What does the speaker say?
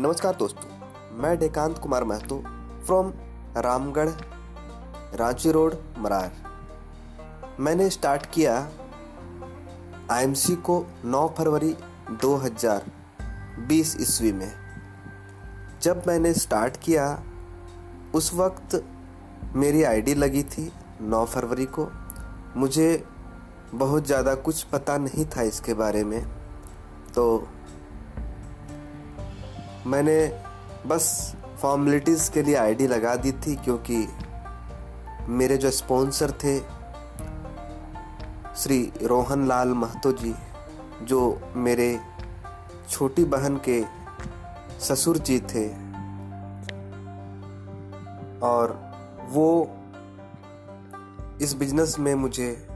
नमस्कार दोस्तों, मैं डेकांत कुमार महतो फ्रॉम रामगढ़, रांची रोड, मरार। मैंने स्टार्ट किया आईएमसी को 9 फरवरी 2020 ईस्वी में। जब मैंने स्टार्ट किया, उस वक्त मेरी आईडी लगी थी 9 फरवरी को। मुझे बहुत ज़्यादा कुछ पता नहीं था इसके बारे में तो मैंने बस फॉर्मेलिटीज़ के लिए आईडी लगा दी थी क्योंकि मेरे जो स्पॉन्सर थे, श्री रोहन लाल महतो जी, जो मेरे छोटी बहन के ससुर जी थे, और वो इस बिज़नेस में मुझे